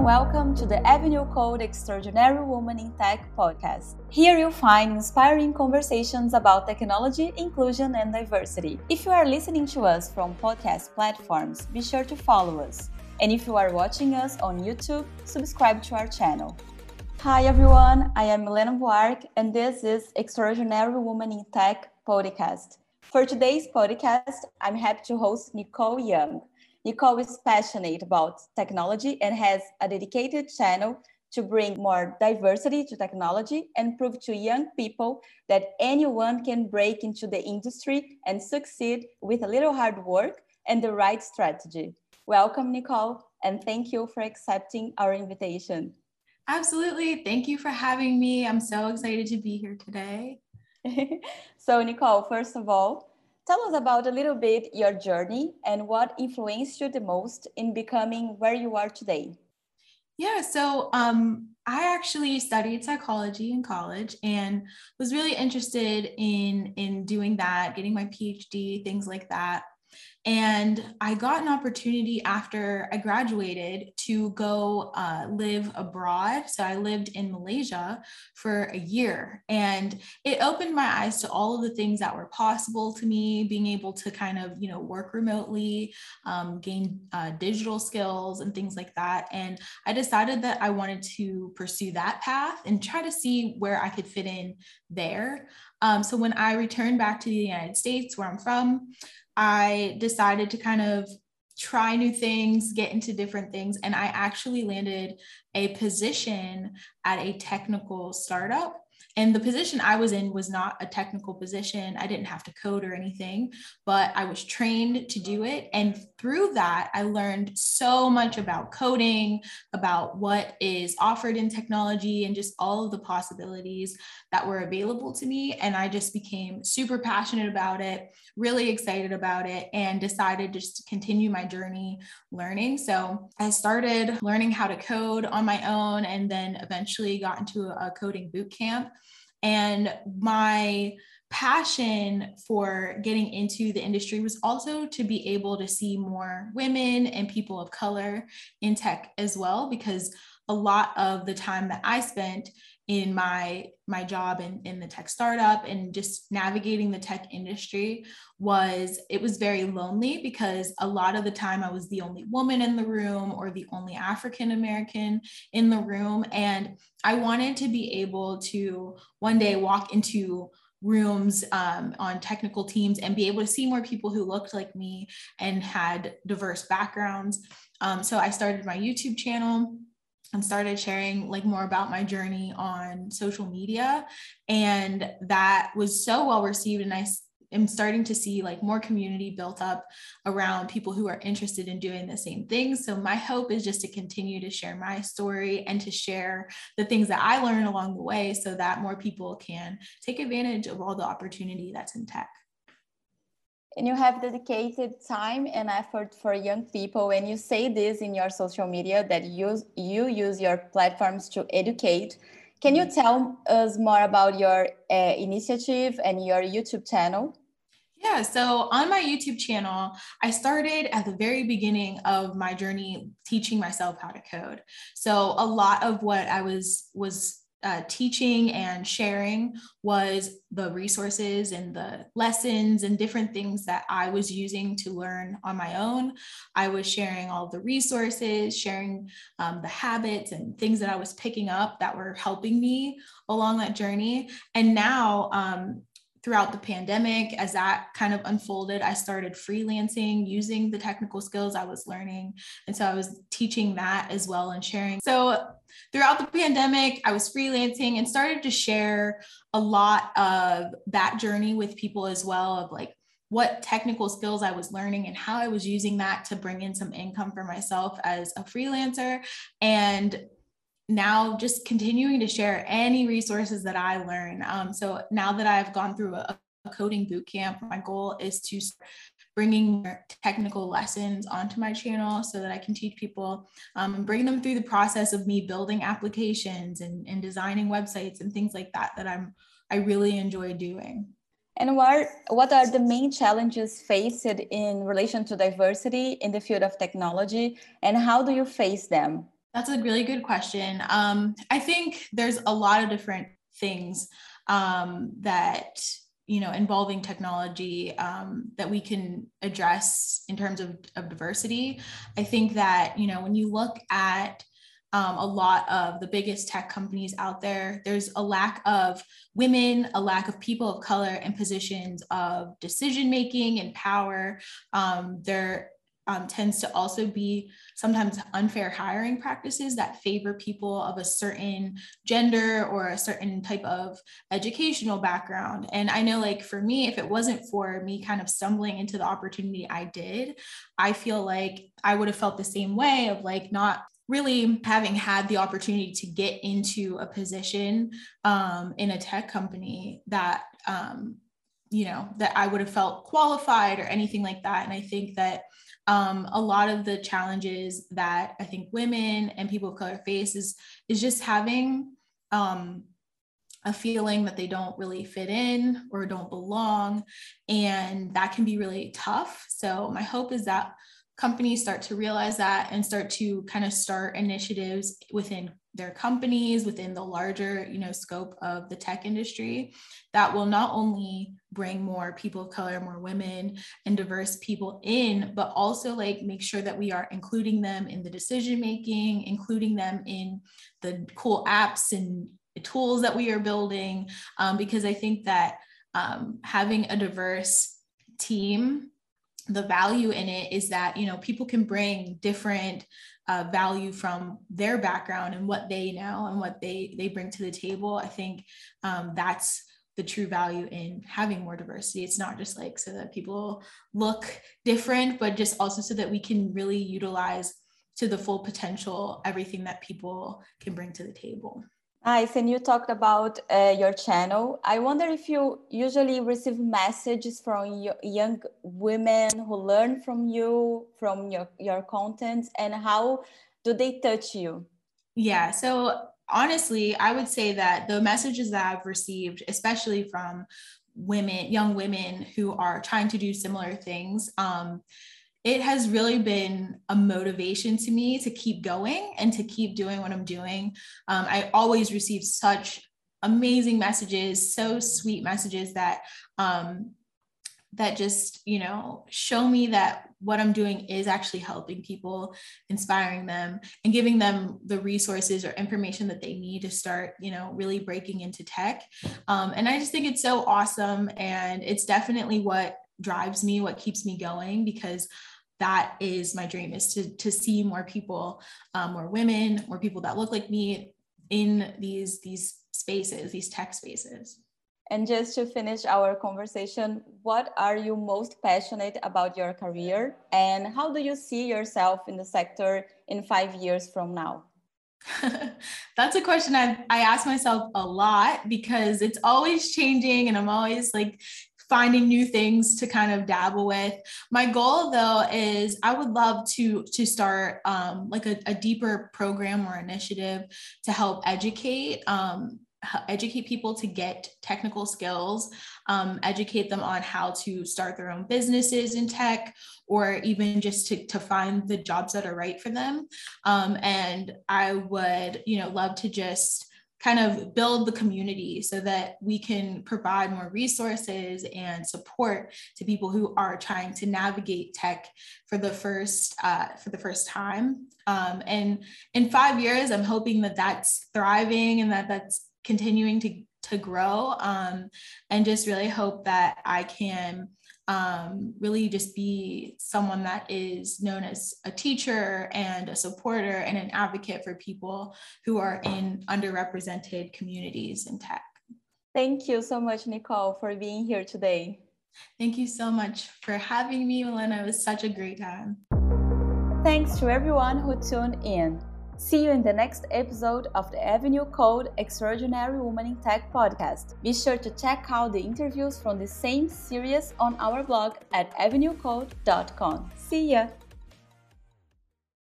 and welcome to the Avenue Code Extraordinary Woman in Tech podcast. Here you'll find inspiring conversations about technology, inclusion, and diversity. If you are listening to us from podcast platforms, be sure to follow us. And if you are watching us on YouTube, subscribe to our channel. Hi everyone, I am Milena Buarque, and this is Extraordinary Woman in Tech podcast. For today's podcast, I'm happy to host Nicole Young. Nicole is passionate about technology and has a dedicated channel to bring more diversity to technology and prove to young people that anyone can break into the industry and succeed with a little hard work and the right strategy. Welcome, Nicole, and thank you for accepting our invitation. Absolutely. Thank you for having me. I'm so excited to be here today. so, Nicole, first of all, Tell us about a little bit your journey and what influenced you the most in becoming where you are today. Yeah, so um, I actually studied psychology in college and was really interested in in doing that, getting my PhD, things like that. And I got an opportunity after I graduated to go uh, live abroad. So I lived in Malaysia for a year. And it opened my eyes to all of the things that were possible to me, being able to kind of, you know, work remotely, um, gain uh, digital skills and things like that. And I decided that I wanted to pursue that path and try to see where I could fit in there. Um, so when I returned back to the United States, where I'm from, I decided to kind of try new things, get into different things. And I actually landed a position at a technical startup and the position I was in was not a technical position. I didn't have to code or anything, but I was trained to do it. And through that, I learned so much about coding, about what is offered in technology, and just all of the possibilities that were available to me. And I just became super passionate about it, really excited about it, and decided just to continue my journey learning. So I started learning how to code on my own and then eventually got into a coding boot camp and my passion for getting into the industry was also to be able to see more women and people of color in tech as well, because a lot of the time that I spent in my my job in, in the tech startup and just navigating the tech industry was it was very lonely because a lot of the time I was the only woman in the room or the only African American in the room. And I wanted to be able to one day walk into rooms um, on technical teams and be able to see more people who looked like me and had diverse backgrounds. Um, so I started my YouTube channel and started sharing like more about my journey on social media. And that was so well received and i am starting to see like more community built up around people who are interested in doing the same things so my hope is just to continue to share my story and to share the things that i learned along the way so that more people can take advantage of all the opportunity that's in tech and you have dedicated time and effort for young people and you say this in your social media that you, you use your platforms to educate can you mm-hmm. tell us more about your uh, initiative and your youtube channel yeah, so on my YouTube channel, I started at the very beginning of my journey teaching myself how to code. So a lot of what I was was uh, teaching and sharing was the resources and the lessons and different things that I was using to learn on my own. I was sharing all the resources, sharing um, the habits and things that I was picking up that were helping me along that journey. And now, um, throughout the pandemic, as that kind of unfolded, I started freelancing using the technical skills I was learning. And so I was teaching that as well and sharing. So throughout the pandemic, I was freelancing and started to share a lot of that journey with people as well of like what technical skills I was learning and how I was using that to bring in some income for myself as a freelancer. And now just continuing to share any resources that I learn. Um, so now that I've gone through a, a coding boot camp, my goal is to bringing technical lessons onto my channel so that I can teach people um, and bring them through the process of me building applications and, and designing websites and things like that that I'm I really enjoy doing. And what, what are the main challenges faced in relation to diversity in the field of technology and how do you face them? That's a really good question. Um, I think there's a lot of different things um, that you know involving technology um, that we can address in terms of, of diversity. I think that you know when you look at um, a lot of the biggest tech companies out there. There's a lack of women, a lack of people of color in positions of decision making and power. Um, there um, tends to also be sometimes unfair hiring practices that favor people of a certain gender or a certain type of educational background. And I know, like, for me, if it wasn't for me kind of stumbling into the opportunity I did, I feel like I would have felt the same way of like not really having had the opportunity to get into a position um, in a tech company that um, you know that i would have felt qualified or anything like that and i think that um, a lot of the challenges that i think women and people of color face is is just having um, a feeling that they don't really fit in or don't belong and that can be really tough. So my hope is that companies start to realize that and start to kind of start initiatives within their companies within the larger you know scope of the tech industry that will not only bring more people of color more women and diverse people in but also like make sure that we are including them in the decision making including them in the cool apps and tools that we are building um, because i think that um, having a diverse team the value in it is that you know people can bring different uh, value from their background and what they know and what they they bring to the table. I think um, that's the true value in having more diversity it's not just like so that people look different but just also so that we can really utilize to the full potential everything that people can bring to the table Nice. And you talked about uh, your channel. I wonder if you usually receive messages from young women who learn from you, from your, your content, and how do they touch you? Yeah. So, honestly, I would say that the messages that I've received, especially from women, young women who are trying to do similar things, um, it has really been a motivation to me to keep going and to keep doing what I'm doing. Um, I always receive such amazing messages, so sweet messages that um, that just you know show me that what I'm doing is actually helping people, inspiring them, and giving them the resources or information that they need to start, you know, really breaking into tech. Um, and I just think it's so awesome, and it's definitely what drives me, what keeps me going, because that is my dream is to to see more people um, more women more people that look like me in these these spaces these tech spaces and just to finish our conversation what are you most passionate about your career and how do you see yourself in the sector in five years from now That's a question I I ask myself a lot because it's always changing and I'm always like finding new things to kind of dabble with. My goal though is I would love to to start um, like a, a, deeper program or initiative to help educate um, educate people to get technical skills, um, educate them on how to start their own businesses in tech, or even just to, to find the jobs that are right for them. Um, and I would, you know, love to just kind of build the community so that we can provide more resources and support to people who are trying to navigate tech for the first uh, for the first time um, and in five years i'm hoping that that's thriving and that that's continuing to to grow um, and just really hope that i can um, really just be someone that is known as a teacher and a supporter and an advocate for people who are in underrepresented communities in tech. Thank you so much, Nicole, for being here today. Thank you so much for having me, Elena. It was such a great time. Thanks to everyone who tuned in. See you in the next episode of the Avenue Code Extraordinary Woman in Tech podcast. Be sure to check out the interviews from the same series on our blog at avenuecode.com. See ya!